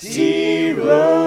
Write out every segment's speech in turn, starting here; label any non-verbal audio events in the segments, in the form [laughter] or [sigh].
Toby,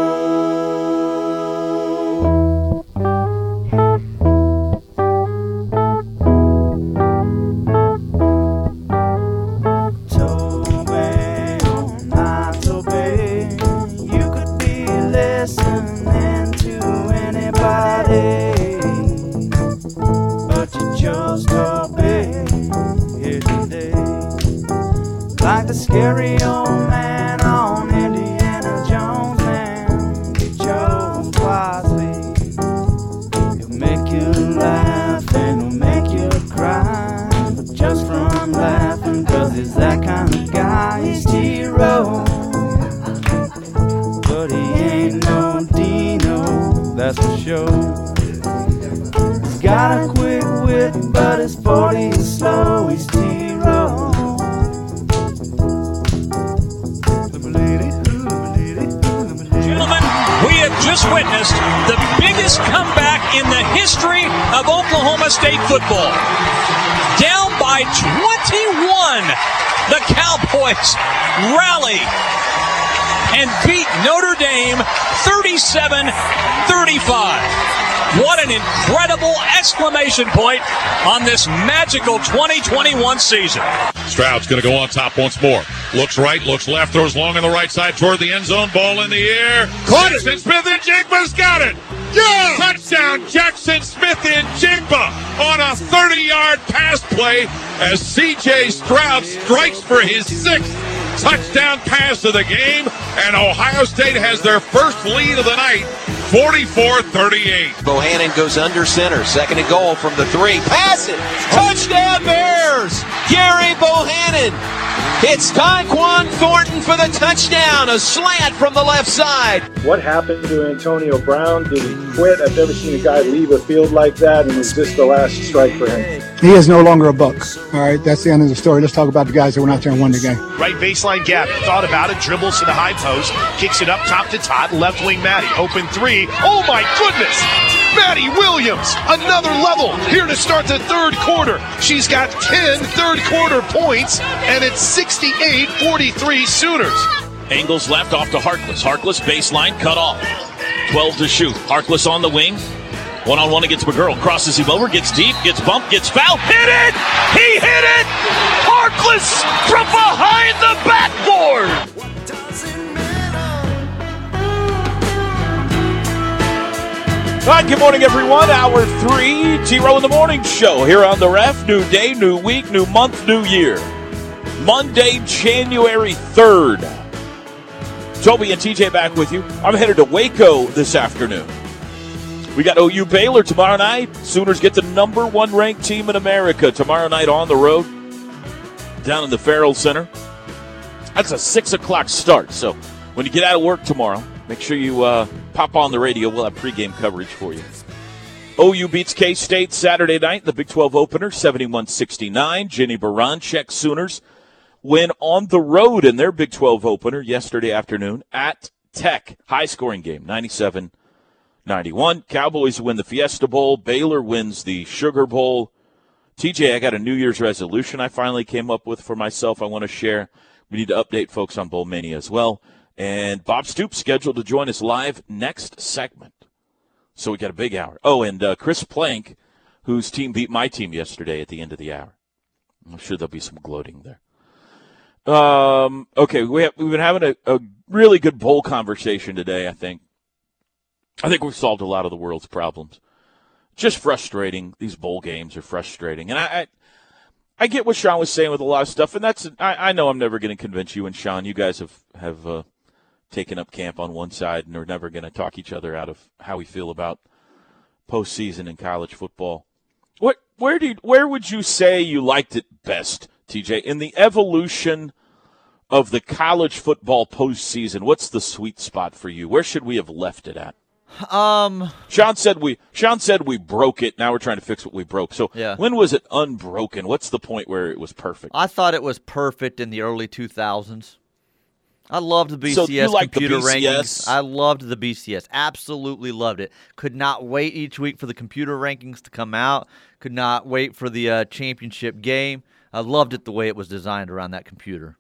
exclamation point on this magical 2021 season. Stroud's going to go on top once more. Looks right, looks left, throws long on the right side toward the end zone. Ball in the air. Caught it. Smith-Njigba's got it. Yeah! Touchdown, Jackson Smith and Jigba on a 30-yard pass play as C.J. Stroud strikes for his sixth touchdown pass of the game, and Ohio State has their first lead of the night, 44-38. Bohanon goes under center. Second and goal from the three. Pass it. Touchdown Bears. Gerry Bohanon hits Tyquan Thornton for the touchdown. A slant from the left side. What happened to Antonio Brown? Did he quit? I've never seen a guy leave a field like that, and was this the last strike for him? He is no longer a buck. All right, that's the end of the story. Let's talk about the guys that went out there and won the game. Right baseline gap. Thought about it. Dribbles to the high post. Kicks it up top to Todd. Left wing Madi. Open three. Oh my goodness! Madi Williams, another level here to start the third quarter. She's got 10 third quarter points, and it's 68 43 Sooners. Angles left off to Harkless. Harkless baseline cut off. 12 to shoot. Harkless on the wing. One on one against McGurl. Crosses him over, gets deep, gets bumped, gets fouled. Hit it! He hit it! Harkless from behind the backboard! All right, good morning, everyone. Hour three, T Row in the Morning Show here on the ref. New day, new week, new month, new year. Monday, January 3rd. Toby and TJ back with you. I'm headed to Waco this afternoon. We got OU Baylor tomorrow night. Sooners get the number one ranked team in America tomorrow night on the road down in the Ferrell Center. That's a six o'clock start. So when you get out of work tomorrow, make sure you uh, pop on the radio. We'll have pregame coverage for you. OU beats K State Saturday night, the Big 12 opener, 71 69. Jennie Baranczyk Sooners win on the road in their Big 12 opener yesterday afternoon at Tech. High scoring game, 97 91. Cowboys win the Fiesta Bowl. Baylor wins the Sugar Bowl. TJ, I got a New Year's resolution I finally came up with for myself I want to share. We need to update folks on Bowl Mania as well. And Bob Stoops scheduled to join us live next segment. So we got a big hour. Oh, and uh, Chris Plank, whose team beat my team yesterday at the end of the hour. I'm sure there'll be some gloating there. Um, okay, we have, we've been having a, a really good bowl conversation today, I think. I think we've solved a lot of the world's problems. Just frustrating. These bowl games are frustrating. And I, I, I get what Sean was saying with a lot of stuff, and that's I, I know I'm never going to convince you and Sean. You guys have have uh, taken up camp on one side and are never going to talk each other out of how we feel about postseason in college football. What where did where would you say you liked it best, TJ, in the evolution of the college football postseason? What's the sweet spot for you? Where should we have left it at? Um, Sean said we Sean said we broke it. Now we're trying to fix what we broke. So Yeah. when was it unbroken? What's the point where it was perfect? I thought it was perfect in the early 2000s. I loved the BCS So you liked the computer BCS? rankings. I loved the BCS. Absolutely loved it. Could not wait each week for the computer rankings to come out. Could not wait for the uh, championship game. I loved it the way it was designed around that computer.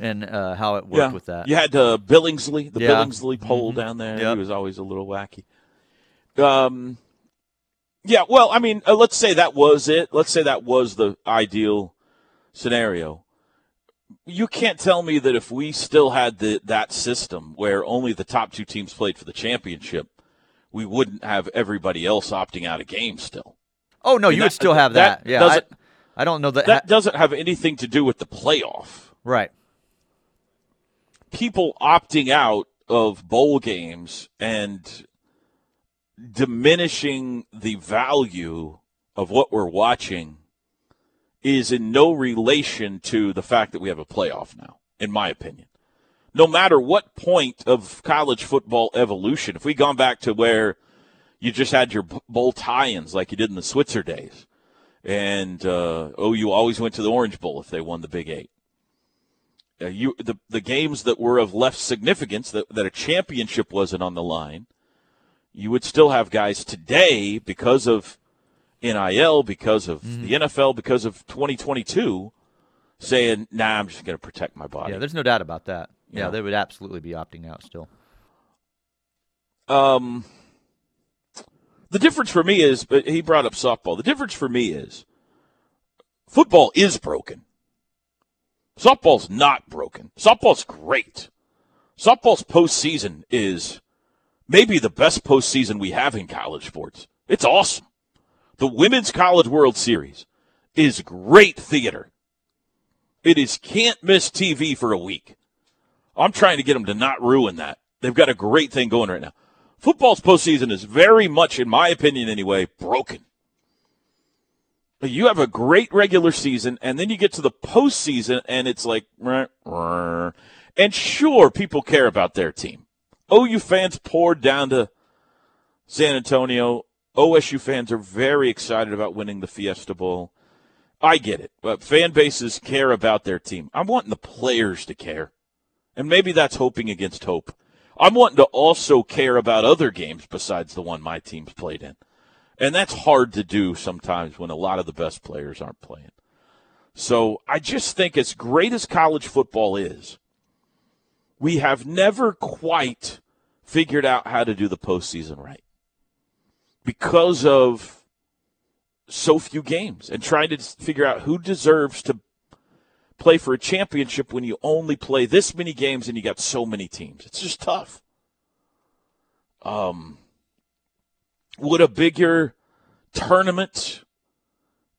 and uh, how it worked with that. You had uh, Billingsley, the Yeah. Billingsley poll Mhm. down there. Yep. He was always a little wacky. Um, yeah. Well, I mean, uh, let's say that was it. Let's say that was the ideal scenario. You can't tell me that if we still had the, that system where only the top two teams played for the championship, we wouldn't have everybody else opting out of games still. Oh no, I mean, you that- would still have that that. yeah, I, don't know that. That doesn't have anything to do with the playoff. right. people opting out of bowl games and diminishing the value of what we're watching is in no relation to the fact that we have a playoff now, in my opinion. No matter what point of college football evolution, if we gone back to where you just had your bowl tie-ins like you did in the Switzer days, and uh, oh, you always went to the Orange Bowl if they won the Big Eight uh, you the the games that were of less significance that that a championship wasn't on the line, you would still have guys today because of NIL, because of the NFL, because of 2022, saying, "Nah, I'm just going to protect my body." Yeah, there's no doubt about that. Yeah, Yeah. they would absolutely be opting out still. Um, the difference for me is, he brought up softball. The difference for me is, football is broken. Softball's not broken. Softball's great. Softball's postseason is maybe the best postseason we have in college sports. It's awesome. The Women's College World Series is great theater. It is can't miss TV for a week. I'm trying to get them to not ruin that. They've got a great thing going right now. Football's postseason is very much, in my opinion anyway, broken. You have a great regular season, and then you get to the postseason, and it's like, and sure, people care about their team. OU fans poured down to San Antonio. OSU fans are very excited about winning the Fiesta Bowl. I get it, but fan bases care about their team. I'm wanting the players to care. And maybe that's hoping against hope. I'm wanting to also care about other games besides the one my team's played in. And that's hard to do sometimes when a lot of the best players aren't playing. So I just think, as great as college football is, we have never quite figured out how to do the postseason right because of so few games and trying to figure out who deserves to play for a championship when you only play this many games and you got so many teams. It's just tough. Um, would a bigger tournament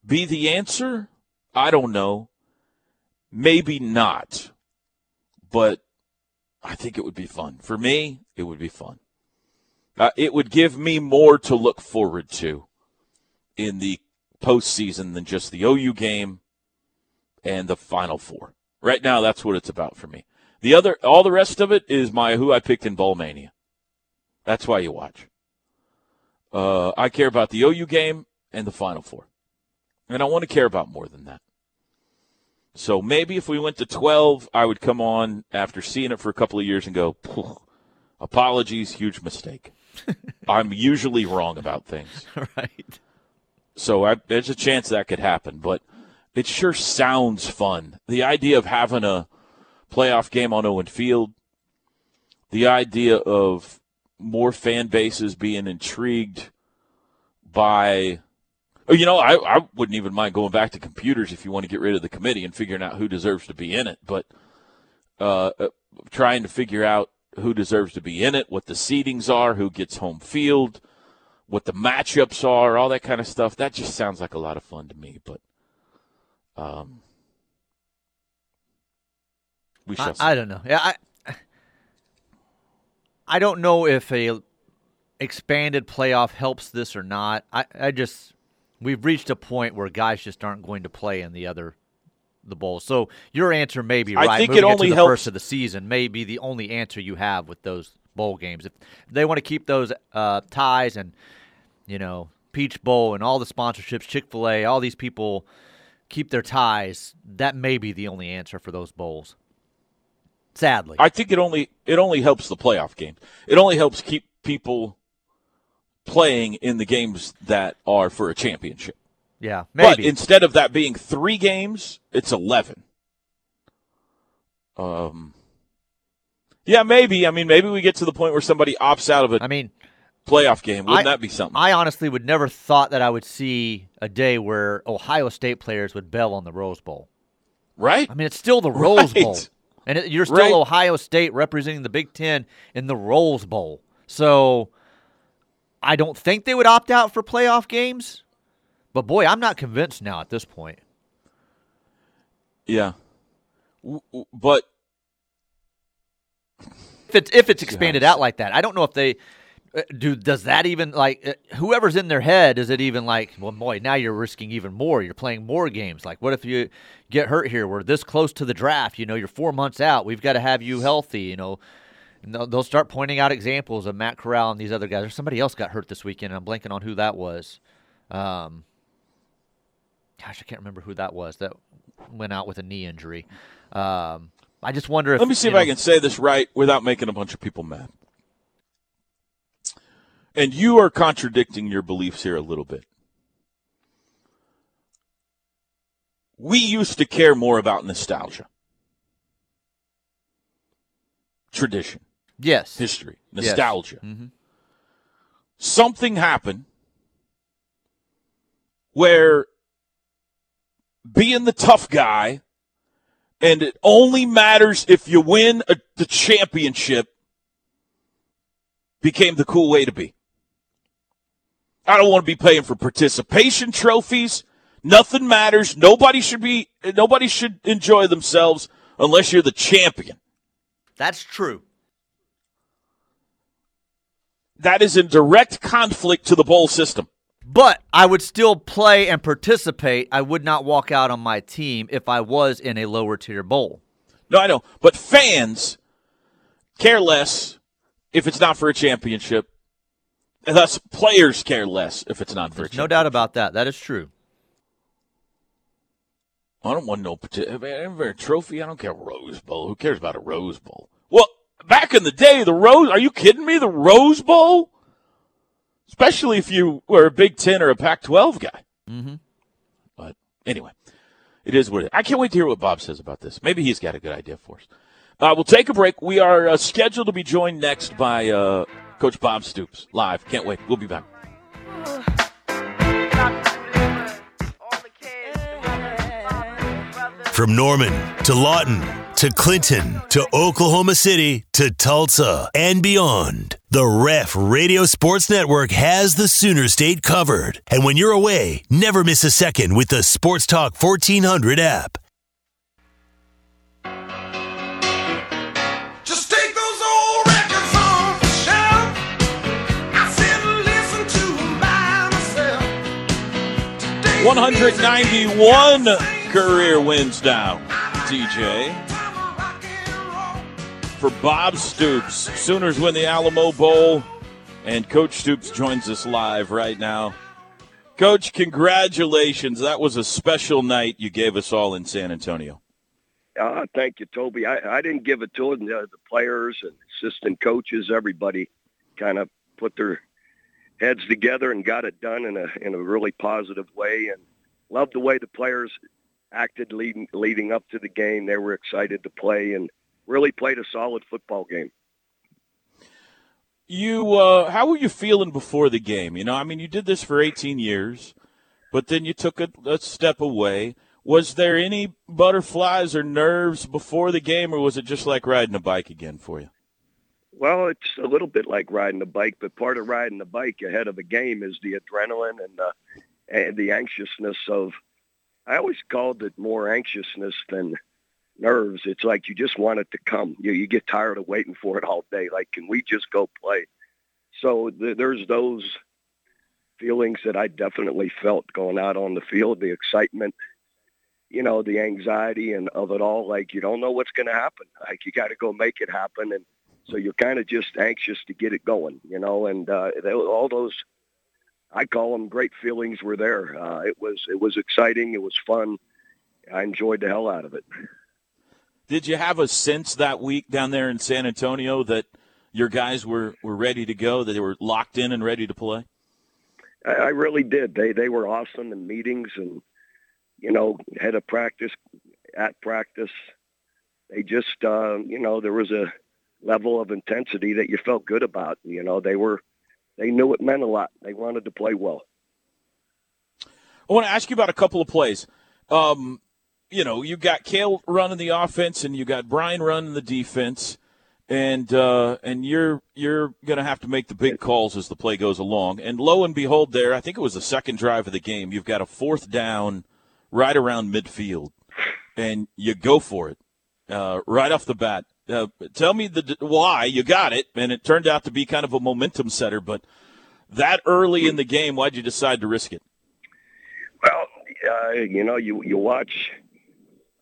be the answer? I don't know. Maybe not. But I think it would be fun. For me, it would be fun. Uh, it would give me more to look forward to in the postseason than just the OU game and the Final Four. Right now, that's what it's about for me. The other, all the rest of it is my who I picked in Bowl Mania. That's why you watch. Uh, I care about the OU game and the Final Four, and I want to care about more than that. So maybe if we went to 12, I would come on after seeing it for a couple of years and go, apologies, huge mistake. [laughs] I'm usually wrong about things. right. So I, there's a chance that could happen, but it sure sounds fun. The idea of having a playoff game on Owen Field, the idea of more fan bases being intrigued by, oh, you know, I, I wouldn't even mind going back to computers if you want to get rid of the committee and figuring out who deserves to be in it, but uh, uh, trying to figure out who deserves to be in it, what the seedings are, who gets home field what the matchups are, all that kind of stuff. That just sounds like a lot of fun to me. But um, we shall I. I don't know. Yeah, I I don't know if a expanded playoff helps this or not. I, I just we've reached a point where guys just aren't going to play in the other the bowl. So your answer may be right. I think it Moving into only the helps- first of the season may be the only answer you have with those bowl games. If they want to keep those uh, ties and you know Peach Bowl and all the sponsorships, Chick Fil A, all these people keep their ties. That may be the only answer for those bowls. Sadly, I think it only it only helps the playoff games. It only helps keep people playing in the games that are for a championship. yeah, But instead of that being three games, it's eleven. Um, yeah, maybe. I mean, maybe we get to the point where somebody opts out of it. I mean, playoff game. Wouldn't I- that be something? I honestly would never thought that I would see a day where Ohio State players would bail on the Rose Bowl. right? I mean, it's still the Rose Right. Bowl, and it, you're still Right. Ohio State representing the Big Ten in the Rose Bowl. So, I don't think they would opt out for playoff games. But boy, I'm not convinced now at this point. Yeah. W- w- But If it's if it's expanded out like that, I don't know if they do. Does that even like uh, whoever's in their head? Is it even like, well, boy, now you're risking even more. You're playing more games. Like, what if you get hurt here? We're this close to the draft. You know, you're four months out. We've got to have you healthy. You know. And they'll, start pointing out examples of Matt Corral and these other guys. Or somebody else got hurt this weekend, and I'm blanking on who that was. Um, gosh, I can't remember who that was that went out with a knee injury. Um, I just wonder if let me see if I can say this right without making a bunch of people mad. And you are contradicting your beliefs here a little bit. We used to care more about nostalgia, tradition, Yes. history, Yes. nostalgia. Mhm. Something happened where being the tough guy and it only matters if you win a, the championship became the cool way to be. I don't want to be paying for participation trophies. Nothing matters. Nobody should be nobody should enjoy themselves unless you're the champion. That's true. That is in direct conflict to the bowl system. But I would still play and participate. I would not walk out on my team if I was in a lower tier bowl. No, I know. But fans care less if it's not for a championship. And thus, players care less if it's not for a There's championship. no doubt about that. That is true. I don't want no particular trophy. I don't care. Rose Bowl. Who cares about a Rose Bowl? Well, back in the day, the Rose. Are you kidding me? The Rose Bowl, especially if you were a Big Ten or a Pac-12 guy. Mm-hmm. But anyway, it is what it is. I can't wait to hear what Bob says about this. Maybe he's got a good idea for us. Uh, we'll take a break. We are uh, scheduled to be joined next by uh, Coach Bob Stoops live. Can't wait. We'll be back. From Norman to Lawton to Clinton to Oklahoma City to Tulsa and beyond, the Ref Radio Sports Network has the Sooner State covered. And when you're away, never miss a second with the Sports Talk 1400 app. 191 career wins now, DJ. For Bob Stoops, Sooners win the Alamo Bowl, and Coach Stoops joins us live right now. Coach, congratulations. That was a special night you gave us all in San Antonio. Uh, thank you, Toby. I, I didn't give it to them. The, the players and assistant coaches, everybody kind of put their heads together and got it done in a in a really positive way. And loved the way the players acted leading leading up to the game. They were excited to play and really played a solid football game. You, uh, how were you feeling before the game? You know, I mean, you did this for 18 years, but then you took a, a step away. Was there any butterflies or nerves before the game, or was it just like riding a bike again for you? Well, it's a little bit like riding a bike, but part of riding a bike ahead of a game is the adrenaline and the and the anxiousness of. I always called it more anxiousness than nerves. It's like you just want it to come. You you get tired of waiting for it all day. Like, can we just go play? So th- there's those feelings that I definitely felt going out on the field, the excitement, you know, the anxiety and of it all. Like you don't know what's going to happen. Like you got to go make it happen, and so you're kind of just anxious to get it going, you know. And uh, they, all those, I call them great feelings, were there. Uh, it was it was exciting. It was fun. I enjoyed the hell out of it. Did you have a sense that week down there in San Antonio that your guys were, were ready to go, that they were locked in and ready to play? I, I really did. They they were awesome in meetings and you know head of practice, at practice, they just, uh, you know, there was a level of intensity that you felt good about. You know, they were, they knew it meant a lot. They wanted to play well. I want to ask you about a couple of plays. Um, you know, you got Cale running the offense, and you got Brian running the defense, and uh, and you're you're going to have to make the big calls as the play goes along. And lo and behold, there, I think it was the second drive of the game. You've got a fourth down right around midfield, and you go for it uh, right off the bat. Uh, tell me the why you got it, and it turned out to be kind of a momentum setter. But that early in the game, why'd you decide to risk it? Well, uh, you know, you you watch.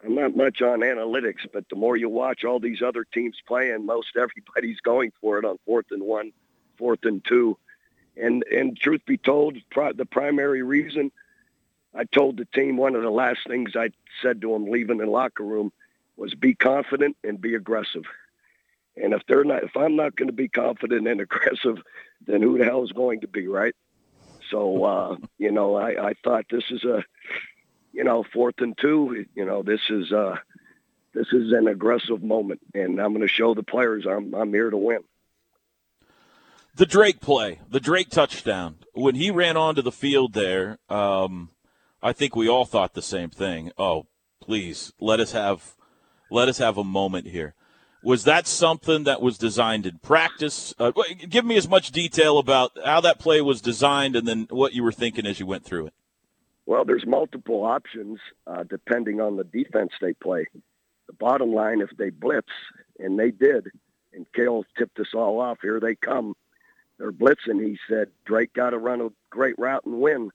I'm not much on analytics, but the more you watch all these other teams playing, most everybody's going for it on fourth and one, fourth and two, and and truth be told, pri- the primary reason I told the team one of the last things I said to them leaving the locker room was be confident and be aggressive. And if they're not, if I'm not going to be confident and [laughs] aggressive, then who the hell is going to be, right? So, uh, you know, I, I thought this is a, you know, fourth and two. You know, this is uh, this is an aggressive moment, and I'm going to show the players I'm I'm here to win. The Drake play, the Drake touchdown, when he ran onto the field there, um, I think we all thought the same thing. Oh, please let us have let us have a moment here. Was that something that was designed in practice? Uh, give me as much detail about how that play was designed and then what you were thinking as you went through it. Well, there's multiple options uh, depending on the defense they play. The bottom line, if they blitz, and they did, and Cale tipped us all off, here they come. They're blitzing. He said, Drake got to run a great route and win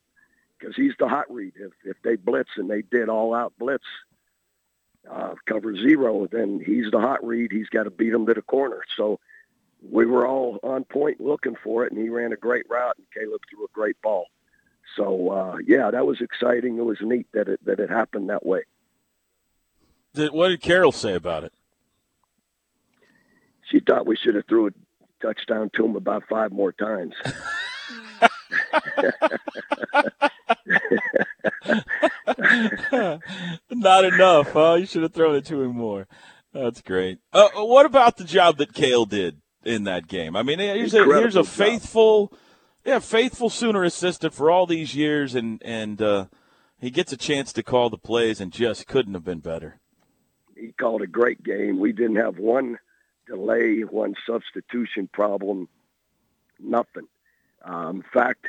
because he's the hot read. If, if they blitz, and they did all out blitz, uh, cover zero, then he's the hot read. He's got to beat him to the corner. So we were all on point looking for it, and he ran a great route, and Caleb threw a great ball. So uh, yeah, that was exciting. It was neat that it that it happened that way. Did, what did Carol say about it? She thought we should have threw a touchdown to him about five more times. [laughs] [laughs] [laughs] Not enough, huh? You should have thrown it to him more. That's great. Uh, what about the job that Cale did in that game? I mean, here's a, here's a job. faithful, yeah, faithful Sooner assistant for all these years, and and uh, he gets a chance to call the plays, and just couldn't have been better. he called a great game. We didn't have one delay, one substitution problem, nothing. Um, in fact,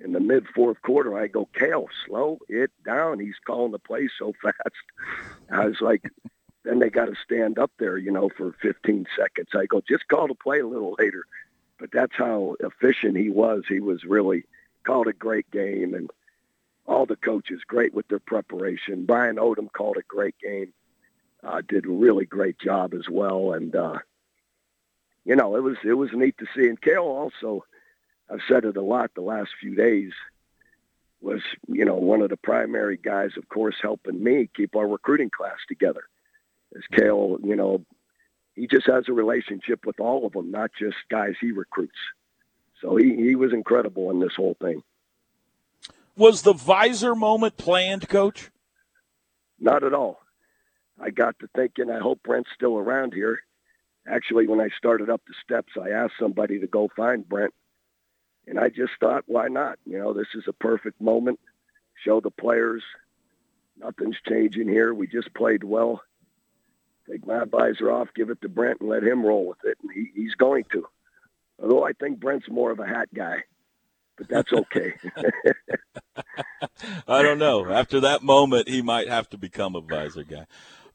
in the mid fourth quarter, I go, Cale, slow it down. He's calling the play so [laughs] fast. I was like, then they got to stand up there, you know, for 15 seconds. I go, just call the play a little later. But that's how efficient he was. He was really called a great game, and all the coaches great with their preparation. Brian Odom called a great game uh, did a really great job as well. And uh, you know, it was it was neat to see. And Cale also, I've said it a lot the last few days, was you know one of the primary guys, of course, helping me keep our recruiting class together. As Cale, you know, he just has a relationship with all of them, not just guys he recruits. So he, he was incredible in this whole thing. Was the visor moment planned, Coach? Not at all. I got to thinking, I hope Brent's still around here. Actually, when I started up the steps, I asked somebody to go find Brent. And I just thought, why not? You know, this is a perfect moment. Show the players nothing's changing here. We just played well. Take my advisor off, give it to Brent, and let him roll with it. And he, he's going to. Although I think Brent's more of a hat guy, but that's okay. [laughs] [laughs] I don't know. After that moment, he might have to become a visor guy.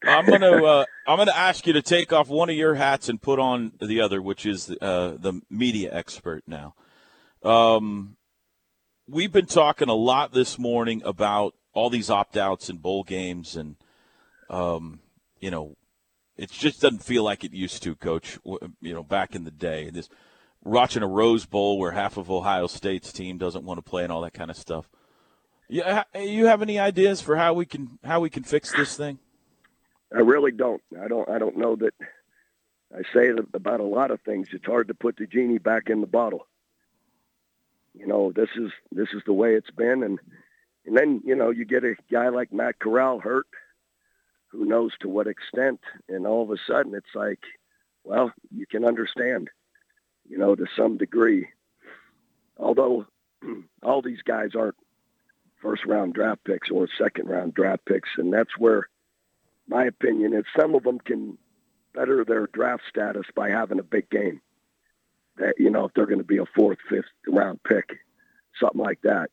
I'm gonna uh, I'm gonna ask you to take off one of your hats and put on the other, which is uh, the media expert now. Um, we've been talking a lot this morning about all these opt outs and bowl games, and um, you know, it just doesn't feel like it used to, Coach. You know, back in the day, this watching a Rose Bowl where half of Ohio State's team doesn't want to play and all that kind of stuff. Yeah, you have any ideas for how we can how we can fix this thing? I really don't. I don't. I don't know that. I say about a lot of things. It's hard to put the genie back in the bottle. You know, this is this is the way it's been, and and then you know you get a guy like Matt Corral hurt, who knows to what extent. And all of a sudden, it's like, well, you can understand, you know, to some degree. Although [clears throat] all these guys aren't first round draft picks or second round draft picks, and that's where my opinion is some of them can better their draft status by having a big game. That you know, if they're going to be a fourth, fifth round pick, something like that.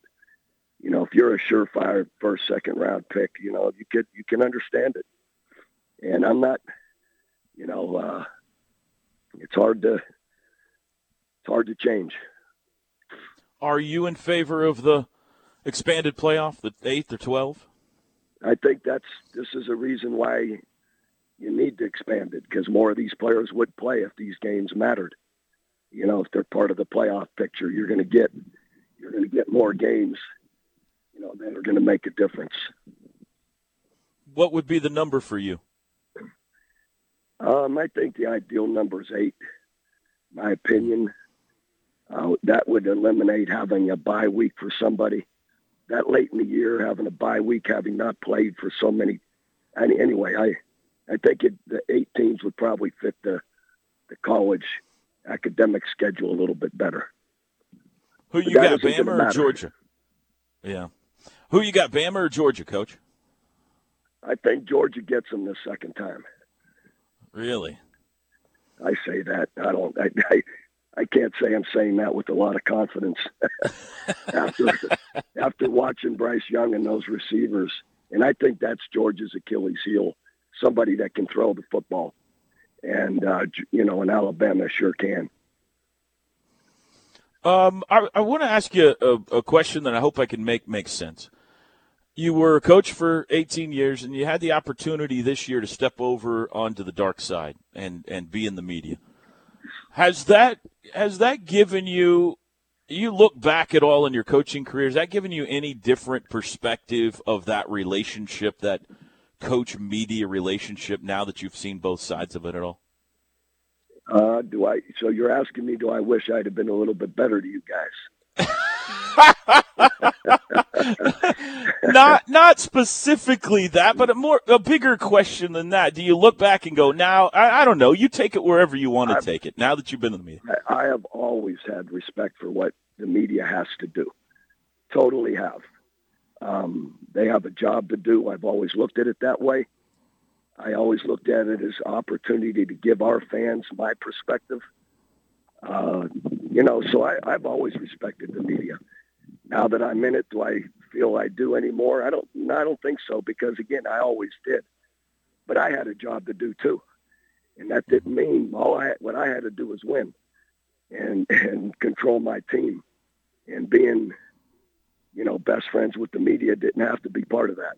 You know, if you're a surefire first, second round pick, you know, you could you can understand it. And I'm not, you know, uh, it's hard to it's hard to change. Are you in favor of the expanded playoff, the eighth or twelve? I think that's this is a reason why you need to expand it because more of these players would play if these games mattered. You know, if they're part of the playoff picture, you're going to get you're going to get more games. You know, that are going to make a difference. What would be the number for you? Um, I think the ideal number is eight. My opinion. Uh, that would eliminate having a bye week for somebody that late in the year, having a bye week, having not played for so many. Any, anyway, I I think it, the eight teams would probably fit the the college academic schedule a little bit better. Who you got, Bama or. Georgia? Yeah. Who you got, Bama or Georgia, Coach? I think Georgia gets them the second time. Really? I say that. I don't. I, I, I can't say I'm saying that with a lot of confidence. [laughs] after after watching Bryce Young and those receivers, and I think that's Georgia's Achilles heel. Somebody that can throw the football, and uh, you know, in Alabama sure can. Um, I, I want to ask you a, a question that I hope I can make make sense. You were a coach for 18 years, and you had the opportunity this year to step over onto the dark side and and be in the media. Has that has that given you? You look back at all in your coaching career. Has that given you any different perspective of that relationship, that coach media relationship? Now that you've seen both sides of it at all. Uh, do I? So you're asking me, do I wish I'd have been a little bit better to you guys? [laughs] not not specifically that, but a more a bigger question than that. Do you look back and go, now I, I don't know. You take it wherever you want to take it. Now that you've been in the media, I, I have always had respect for what the media has to do. Totally have. Um, they have a job to do. I've always looked at it that way. I always looked at it as opportunity to give our fans my perspective. Uh, you know, so I, I've always respected the media. Now that I'm in it, do I feel I do anymore? I don't. I don't think so because again, I always did. But I had a job to do too, and that didn't mean all I what I had to do was win, and and control my team, and being, you know, best friends with the media didn't have to be part of that.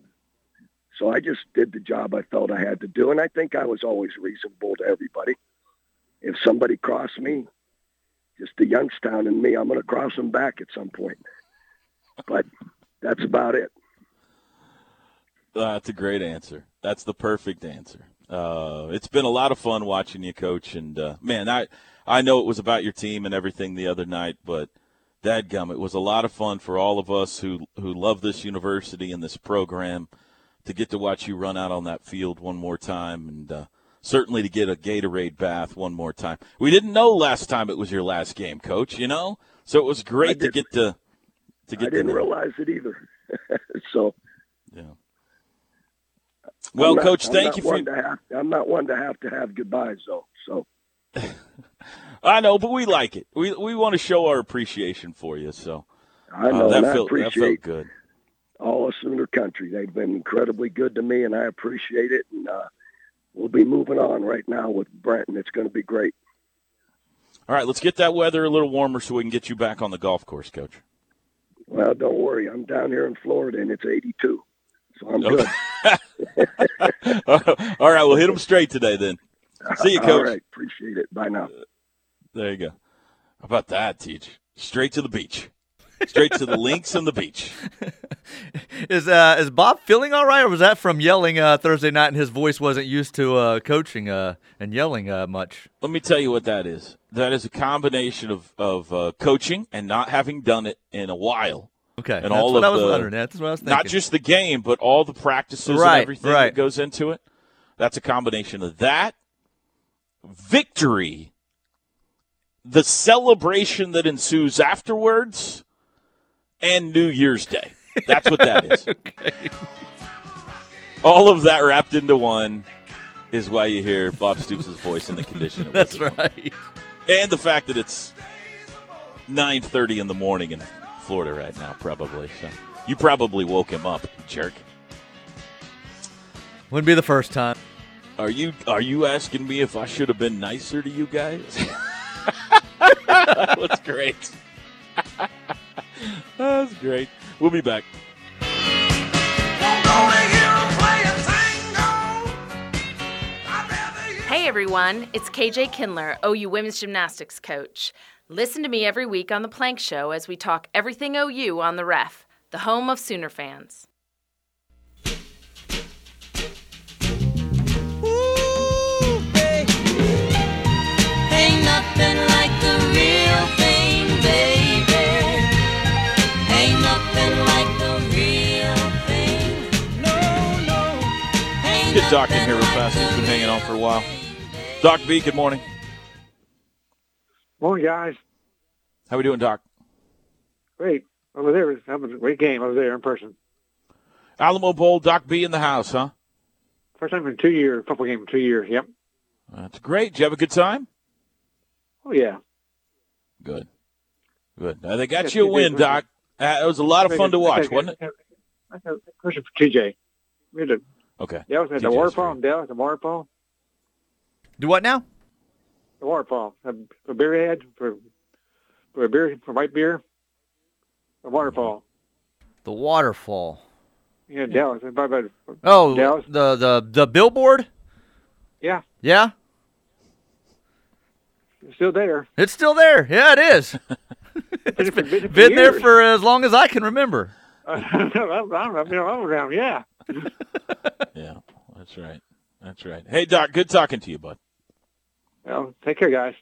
So I just did the job I felt I had to do, and I think I was always reasonable to everybody. If somebody crossed me, just the Youngstown and me, I'm going to cross them back at some point. But that's about it. Uh, that's a great answer. That's the perfect answer. Uh, it's been a lot of fun watching you coach, and uh, man, I I know it was about your team and everything the other night, but dadgum, it was a lot of fun for all of us who who love this university and this program to get to watch you run out on that field one more time, and uh, certainly to get a Gatorade bath one more time. We didn't know last time it was your last game, coach. You know, so it was great to get to to get I didn't to realize it either. [laughs] so Yeah. Well, not- coach, I'm thank you for to have, I'm not one to have to have goodbyes though. So [laughs] I know, but we like it. We we want to show our appreciation for you. So I know uh, that and I felt that felt good. all of Sooner Country. They've been incredibly good to me, and I appreciate it. And uh, we'll be moving on right now with Brenton. it's going to be great. All right, let's get that weather a little warmer so we can get you back on the golf course, coach. Well, don't worry. I'm down here in Florida, and it's 82, so I'm good. [laughs] [laughs] All right, we'll hit them straight today then. See you, coach. All right, appreciate it. Bye now. There you go. How about that, Teach? Straight to the beach. Straight to the links and the beach. [laughs] Is uh, is Bob feeling all right, or was that from yelling uh, Thursday night and his voice wasn't used to uh, coaching uh, and yelling uh, much? Let me tell you what that is. That is a combination of of uh, coaching and not having done it in a while. Okay, and that's all what of I was the, wondering. That's what I was Not just the game, but all the practices Right, and everything right. that goes into it. That's a combination of that, victory, the celebration that ensues afterwards, and New Year's Day. That's what that is. [laughs] All of that wrapped into one is why you hear Bob Stoops' voice in the condition. it That's was. right. And the fact that it's 9.30 in the morning in Florida right now, probably. So you probably woke him up, jerk. Wouldn't be the first time. Are you are you asking me if I should have been nicer to you guys? [laughs] [laughs] that was great. [laughs] that was great. We'll be back. Hey everyone, it's KJ Kindler, OU Women's Gymnastics coach. Listen to me every week on The Plank Show as we talk everything OU on the ref, the home of Sooner fans. Doc in here real fast. He's been hanging on for a while. Doc B, good morning. Morning, guys. How we doing, Doc? Great. Over there, that was a great game over there in person. Alamo Bowl, Doc B in the house, huh? First time in two years, football game in two years. Yep. That's great. Did you have a good time? Oh yeah. Good. Good. Uh, they got Yes, you a win. Doc. Uh, it was a lot of fun to watch, wasn't it? Question for TJ. We had a, Okay. Dallas had the TJ's waterfall. Dallas the waterfall. Do what now? The waterfall. A, a beer ad for for a beer for white beer. The waterfall. The waterfall. Yeah, Dallas. By, by, Oh, Dallas. the the the billboard. Yeah, Yeah, it's still there. it's still there. Yeah, it is. [laughs] it's been, been, Been there for as long as I can remember. [laughs] I don't know. I've been all around. Yeah. [laughs] Yeah, that's right. That's right. Hey, Doc, good talking to you, bud. Well, take care, guys.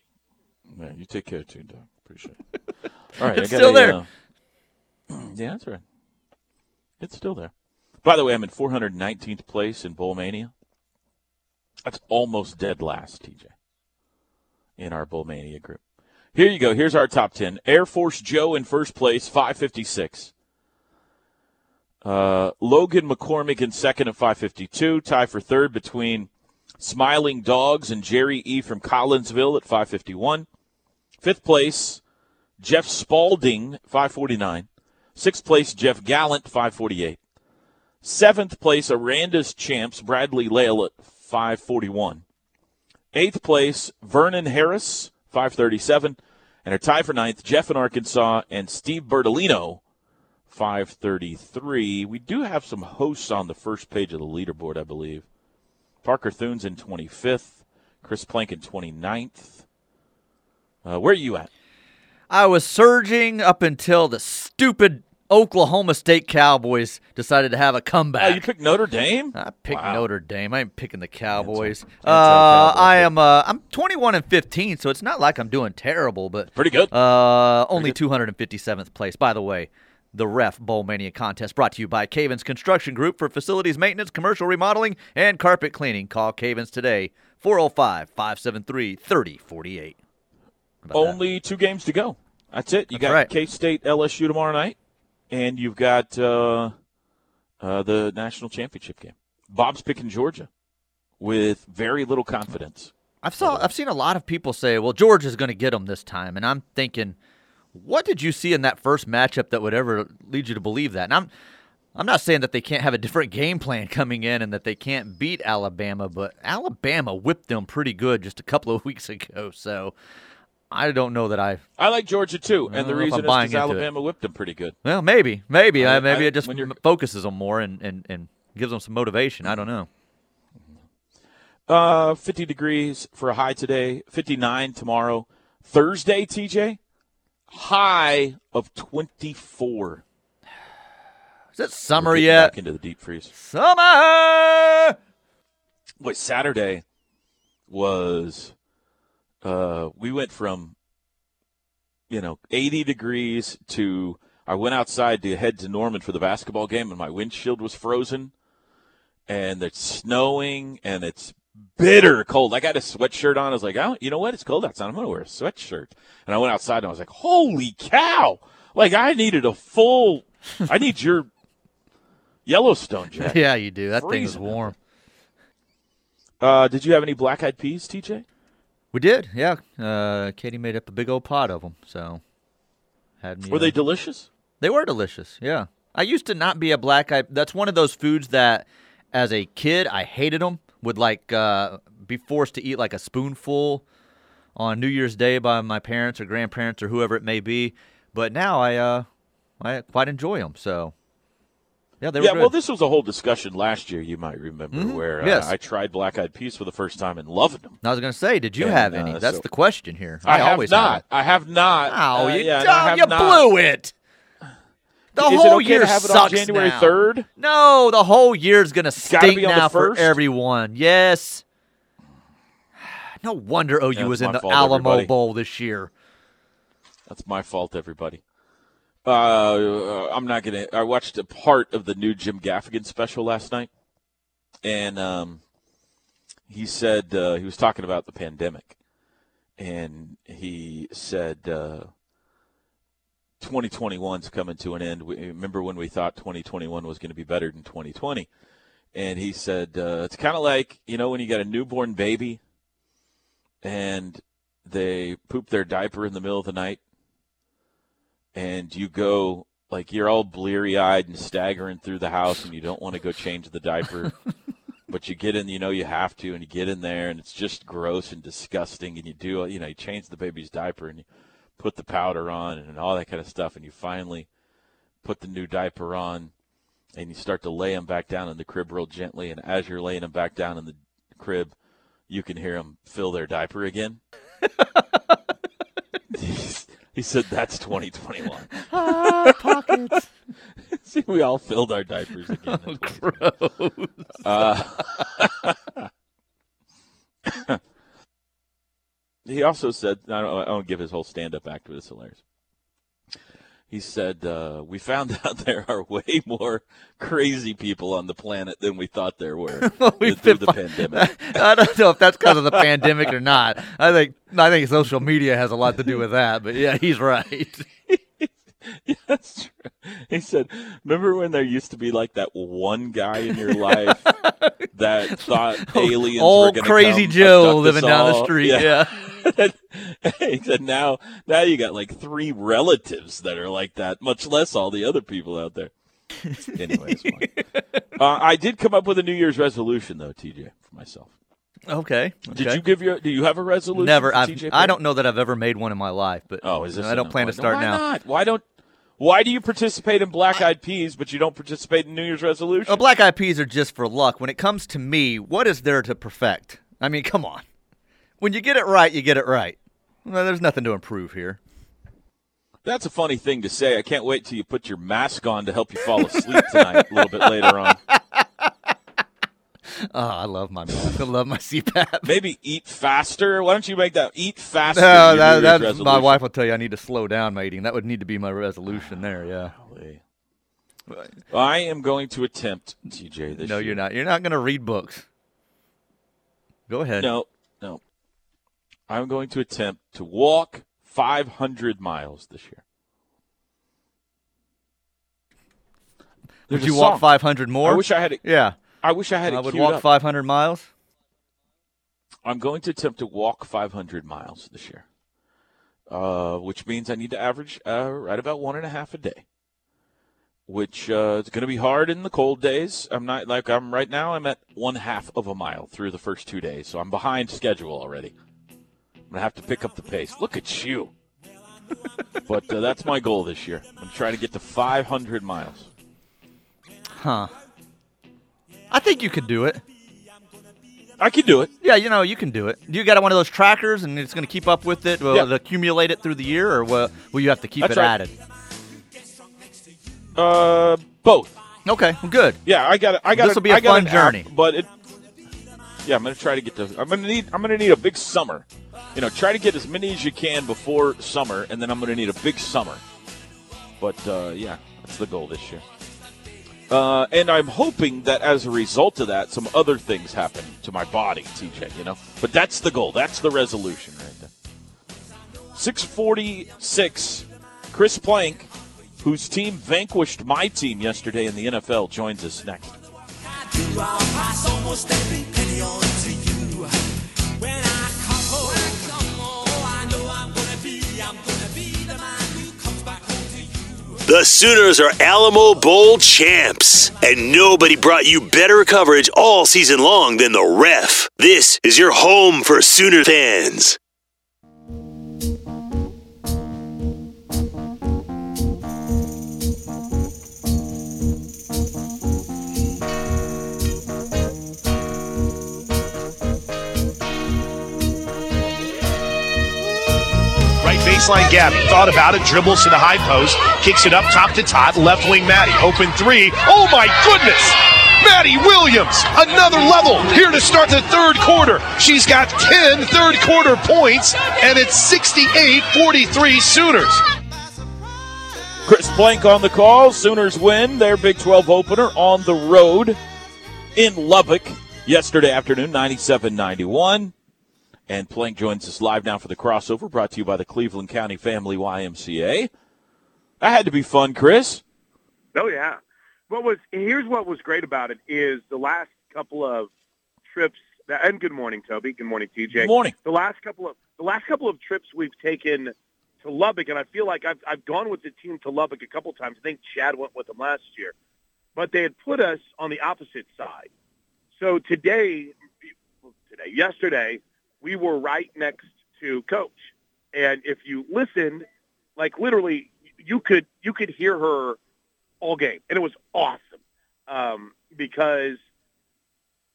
Yeah, you take care too, Doc. Appreciate it. [laughs] All right, It's I got still a, there. uh, [clears throat] yeah, that's right. It's still there. By the way, I'm in 419th place in Bowl Mania. That's almost dead last, TJ, in our Bowl Mania group. Here you go. Here's our top 10. Air Force Joe in first place, 556. Uh, Logan McCormick in second at 552. Tie for third between Smiling Dogs and Jerry E. from Collinsville at 551. Fifth place, Jeff Spalding, 549. Sixth place, Jeff Gallant, 548. Seventh place, Aranda's champs, Bradley Lale at 541. Eighth place, Vernon Harris, 537. And a tie for ninth, Jeff in Arkansas and Steve Bertolino, 533. We do have some hosts on the first page of the leaderboard, I believe. Parker Thunes in 25th, Chris Plank in 29th. Uh, where are you at? I was surging up until the stupid Oklahoma State Cowboys decided to have a comeback. Oh, you picked Notre Dame? I picked Wow. Notre Dame. I ain't picking the Cowboys. anti- uh, Cowboy I am. Uh, I'm 21 and 15, so it's not like I'm doing terrible, but Pretty good. Uh, only 257th place. By the way, the Ref Bowl Mania contest brought to you by Cavens Construction Group for facilities maintenance, commercial remodeling, and carpet cleaning. Call Cavens today, 405 573 3048. Only two games to go. That's it. You That's got right. K State LSU tomorrow night, and you've got uh, uh, the national championship game. Bob's picking Georgia with very little confidence. I've saw I've seen a lot of people say, "Well, George is going to get them this time," and I'm thinking, what did you see in that first matchup that would ever lead you to believe that? And I'm I'm not saying that they can't have a different game plan coming in and that they can't beat Alabama, but Alabama whipped them pretty good just a couple of [laughs] weeks ago. So I don't know that I. I like Georgia too, and the don't know if reason I'm is because into it. Alabama whipped them pretty good. Well, maybe, maybe, I- maybe I- it just focuses them more and, and, and gives them some motivation. I don't know. Uh, 50 degrees for a high today, 59 tomorrow. Thursday, TJ, high of 24. Is it summer yet? Back into the deep freeze. Summer. Boy, Saturday was uh we went from you know 80 degrees to I went outside to head to Norman for the basketball game and my windshield was frozen and it's snowing and it's bitter cold. I got a sweatshirt on. I was like, oh, you know what? It's cold outside. I'm going to wear a sweatshirt. And I went outside and I was like, holy cow! Like I needed a full. I need your Yellowstone [laughs] jacket. yeah, you do. That thing is warm. Uh, did you have any black eyed peas, TJ? We did, yeah. Uh, Katie made up a big old pot of them, so had me. Were they uh, delicious? They were delicious. Yeah, I used to not be a black eye. That's one of those foods that, as a kid, I hated them. Would like uh, be forced to eat like a spoonful on New Year's Day by my parents or grandparents or whoever it may be. But now I uh, I quite enjoy them. So yeah, they were yeah, good. well, this was a whole discussion last year. You might remember Mhm. where uh, Yes. I tried black eyed peas for the first time and loved them. I was going to say, did you And, have any? uh, That's so- the question here. I, have always not. Have I have not. Oh, Uh, you, yeah, oh, I you not. blew it. The Is whole okay year have it on sucks January 3rd? No, the whole year's gonna stink be on the now for everyone. Yes. [sighs] No wonder OU That's was in the fault, Alamo everybody. Bowl this year. That's my fault, everybody. Uh, I'm not gonna. I watched a part of the new Jim Gaffigan special last night, and um, he said uh, he was talking about the pandemic, and he said uh, 2021's coming to an end. We, remember when we thought 2021 was going to be better than 2020? And he said uh, it's kind of like you know when you got a newborn baby, and they poop their diaper in the middle of the night and you go like you're all bleary eyed and staggering through the house and you don't want to go change the diaper [laughs] but you get in you know you have to and you get in there and it's just gross and disgusting and you do you know you change the baby's diaper and you put the powder on and all that kind of stuff and you finally put the new diaper on and you start to lay him back down in the crib real gently and as you're laying him back down in the crib you can hear him fill their diaper again [laughs] he said that's 2021 [laughs] Ah, pockets. [laughs] See, we all filled our diapers again. in 2021. Gross. Uh, he also said, I don't, I won't give his whole stand-up act, but it's hilarious. He said, uh, "We found [laughs] out there are way more crazy people on the planet than we thought there were [laughs] We've through the pandemic." [laughs] I don't know if that's because of the pandemic or not. I think I think social media has a lot to do with that. But yeah, he's right. [laughs] Yeah, that's true. He said, "Remember when there used to be like that one guy in your life that [laughs] thought [laughs] aliens Old were crazy come Joe living down the street, yeah. he said, "Now, now you got like three relatives that are like that, much less all the other people out there." Anyways, uh, I did come up with a New Year's resolution though, TJ, for myself. Okay. Did okay. you give your? Do you have a resolution? Never. I've, TJ I don't know that I've ever made one in my life. But Oh, is this? I don't plan to start why now. Not? Why don't? Why do you participate in Black Eyed Peas, but you don't participate in New Year's resolution? Well, black eyed peas are just for luck. When it comes to me, what is there to perfect? I mean, come on. When you get it right, you get it right. Well, there's nothing to improve here. That's a funny thing to say. I can't wait till you put your mask on to help you fall asleep tonight. a little bit later on. [laughs] [laughs] Oh, I love my mask. I love my [laughs] CPAP. Maybe eat faster. Why don't you make that eat faster? No, New that, my wife will tell you I need to slow down my eating. That would need to be my resolution ah, there. Yeah. I am going to attempt TJ this no, year. you're not. You're not going to read books. Go ahead. No, no. I'm going to attempt to walk 500 miles this year. Would There's a you walk 500 more? I wish I had it. Yeah. I wish I had it. I would walk up. 500 miles. I'm going to attempt to walk 500 miles this year, uh, which means I need to average uh, right about one and a half a day. Which uh, it's going to be hard in the cold days. I'm not like I'm right now. I'm at one half of a mile through the first two days, so I'm behind schedule already. I'm gonna have to pick up the pace. Look at you. [laughs] but uh, that's my goal this year. I'm gonna try to get to 500 miles. Huh. I think you could do it. I can do it. Yeah, you know, you can do it. You got one of those trackers and it's going to keep up with it? Will Yeah. it accumulate it through the year or will, will you have to keep That's it right. added? Uh, both. Okay, well, good. Yeah, I got it. I got This'll be a I got fun journey. app, but it. Yeah, I'm gonna try to get to. I'm gonna need. I'm gonna need a big summer. You know, try to get as many as you can before summer, and then I'm gonna need a big summer. But uh, yeah, that's the goal this year. Uh, and I'm hoping that as a result of that, some other things happen to my body, TJ, you know? But that's the goal. That's the resolution right there. 646, Chris Plank, whose team vanquished my team yesterday in the NFL, joins us next. The Sooners are Alamo Bowl champs, and nobody brought you better coverage all season long than the ref. This is your home for Sooner fans. Baseline Gabby. Thought about it, dribbles to the high post, kicks it up top to Tot, left wing Madi. Open three. Oh my goodness! Madi Williams, another level here to start the third quarter. She's got 10 third quarter points, and it's 68 43 Sooners. Chris Plank on the call. Sooners win their Big 12 opener on the road in Lubbock yesterday afternoon, 97 91. And Plank joins us live now for the crossover brought to you by the Cleveland County Family YMCA. That had to be fun, Chris. Oh yeah. What was here's what was great about it is the last couple of trips and good morning, Toby. Good morning, TJ. Good morning. The last couple of the last couple of trips we've taken to Lubbock, and I feel like I've I've gone with the team to Lubbock a couple times. I think Chad went with them last year, but they had put us on the opposite side. So today, today, yesterday, we were right next to Coach, and if you listened, like literally, you could you could hear her all game, and it was awesome um, because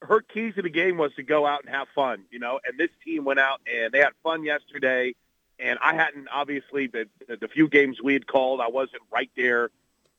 her key to the game was to go out and have fun, you know. And this team went out and they had fun yesterday. And I hadn't obviously the the, the few games we had called, I wasn't right there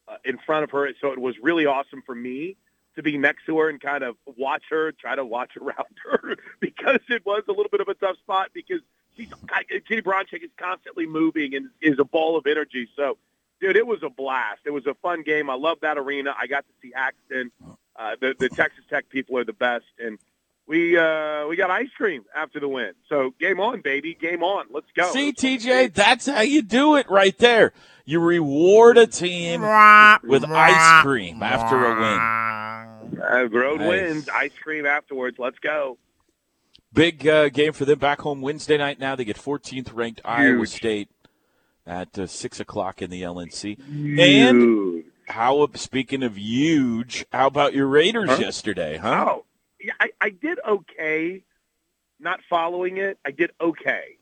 uh, in front of her, so it was really awesome for me to be next to her and kind of watch her, try to watch [laughs] around her [laughs] because it was a little bit of a tough spot because she's Kitty Baranczyk is constantly moving and is a ball of energy. So, dude, it was a blast. It was a fun game. I love that arena. I got to see Haxton. Uh, the the Texas Tech people are the best, and we uh, we got ice cream after the win. So game on, baby, game on. Let's go. See, TJ, that's how you do it right there. You reward a team with ice cream after a win. Uh, road Nice. wins, ice cream afterwards. Let's go. Big uh, game for them back home Wednesday night. Now they get 14th ranked Iowa State at uh, six o'clock in the LNC. And how? Speaking of huge, how about your Raiders Huh? yesterday? Huh? Oh, yeah, I, I did okay. Not following it, I did okay.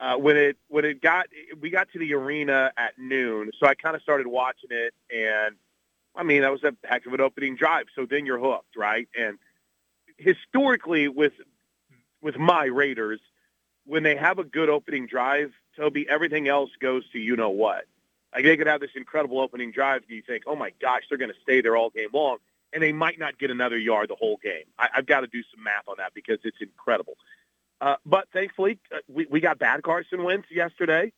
Uh, when it when it got we got to the arena at noon, so I kind of started watching it, and I mean that was a heck of an opening drive. So then you're hooked, right? And historically, with with my Raiders, when they have a good opening drive, Toby, everything else goes to you know what. Like they could have this incredible opening drive, and you think, oh my gosh, they're going to stay there all game long, and they might not get another yard the whole game. I, I've got to do some math on that because it's incredible. Uh, but thankfully, uh, we, we got bad Carson Wentz yesterday.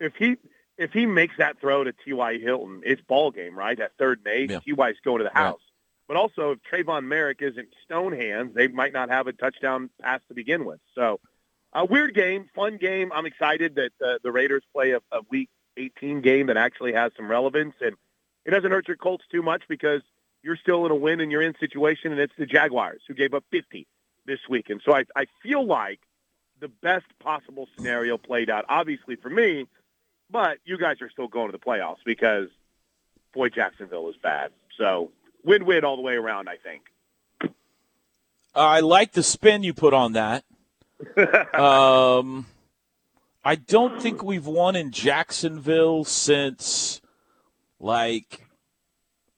If he if he makes that throw to T.Y. Hilton, it's ball game, right? At third and eight, Yeah. T.Y.'s going to the house. But also, if Trayvon Merrick isn't stone hands, they might not have a touchdown pass to begin with. So, a weird game, fun game. I'm excited that uh, the Raiders play a, a Week 18 game that actually has some relevance, and it doesn't hurt your Colts too much because you're still in a win and you're in situation, and it's the Jaguars who gave up 50 this week. And so I, I feel like the best possible scenario played out, obviously for me, but you guys are still going to the playoffs because, boy, Jacksonville is bad. So win-win all the way around, I think. I like the spin you put on that. [laughs] um, I don't think we've won in Jacksonville since like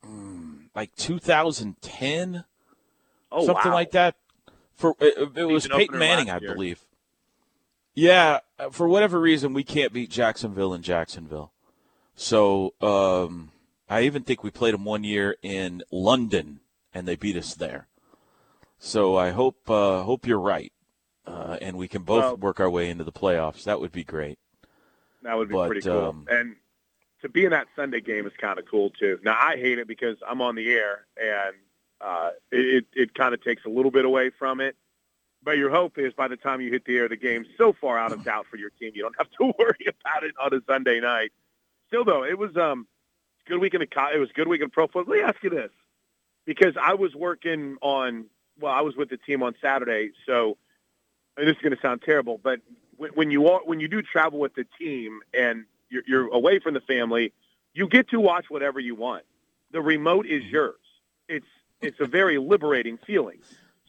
mm, like 2010, Oh, something wow. like that. For it, it was Peyton Manning, I believe. Yeah, uh, for whatever reason, we can't beat Jacksonville in Jacksonville. So um, I even think we played them one year in London, and they beat us there. So I hope uh, hope you're right, uh, and we can both Well- work our way into the playoffs. That would be great. That would be But, pretty cool. um, and to be in that Sunday game is kind of cool too. Now I hate it because I'm on the air and uh, it it kind of takes a little bit away from it. But your hope is by the time you hit the air, the game's so far out of doubt for your team, you don't have to [laughs] worry about it on a Sunday night. Still though, it was um good weekend of it was good weekend of pro football. Let me ask you this, because I was working on well, I was with the team on Saturday, so and this is going to sound terrible, but when, when you are when you do travel with the team and you're, you're away from the family, you get to watch whatever you want. The remote is yours. It's it's a very liberating feeling.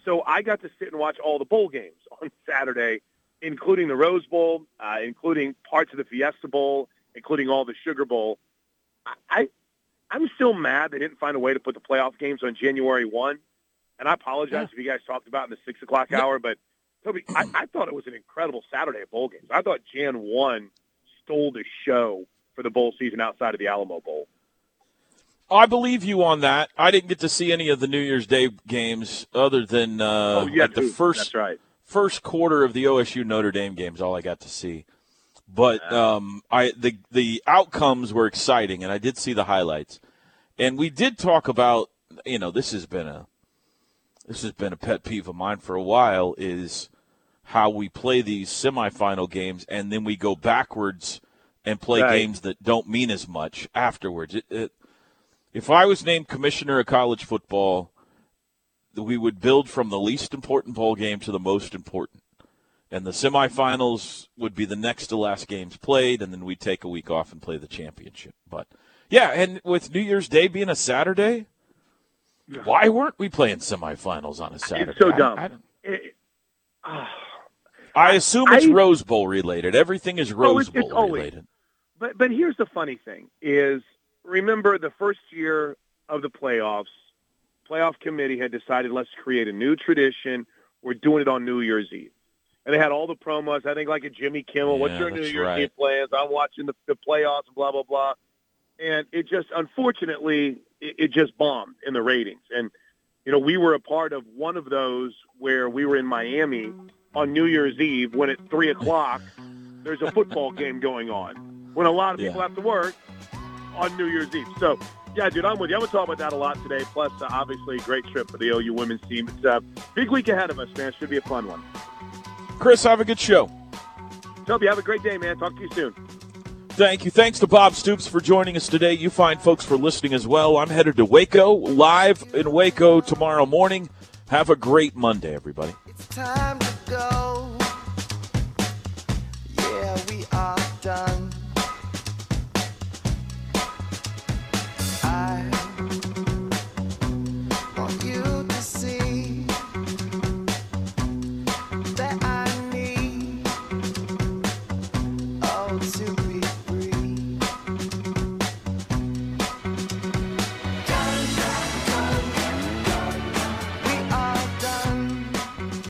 So I got to sit and watch all the bowl games [laughs] on Saturday, including the Rose Bowl, uh, including parts of the Fiesta Bowl, including all the Sugar Bowl. I I I'm still mad they didn't find a way to put the playoff games on January one. And I apologize if you guys talked about it in the six o'clock hour, but Toby, I, I thought it was an incredible Saturday of bowl games. I thought Jan one stole the show for the bowl season outside of the Alamo Bowl. I believe you on that. I didn't get to see any of the New Year's Day games other than uh, Oh, yeah, like the first That's right. first quarter of the OSU Notre Dame games. All I got to see, but um, I the the outcomes were exciting, and I did see the highlights. And we did talk about you know this has been a this has been a pet peeve of mine for a while is how we play these semifinal games and then we go backwards and play Right. games that don't mean as much afterwards. It, it, if I was named commissioner of college football, we would build from the least important bowl game to the most important. And the semifinals would be the next to last games played, and then we'd take a week off and play the championship. But yeah, and with New Year's Day being a Saturday, why weren't we playing semifinals on a Saturday? It's so dumb. I, don't- It- ah. I assume it's I- Rose Bowl related. Everything is Oh, Rose it's- it's Bowl always- related. But but here's the funny thing is remember the first year of the playoffs, playoff committee had decided let's create a new tradition. We're doing it on New Year's Eve. And they had all the promos, I think like a Jimmy Kimmel, what's your New Year's right. Eve plans? I'm watching the, the playoffs, blah, blah, blah. And it just unfortunately it, it just bombed in the ratings. And you know, we were a part of one of those where we were in Miami mm-hmm. On New Year's Eve when at three o'clock there's a football game going on when a lot of people have to work on New Year's Eve. So, yeah, dude, I'm with you. I'm going to talk about that a lot today. Plus, uh, obviously, a great trip for the OU women's team. It's a big week ahead of us, man. Should be a fun one. Chris, have a good show. Toby, have a great day, man. Talk to you soon. Thank you. Thanks to Bob Stoops for joining us today. You find folks for listening as well. I'm headed to Waco, live in Waco tomorrow morning. Have a great Monday, everybody go.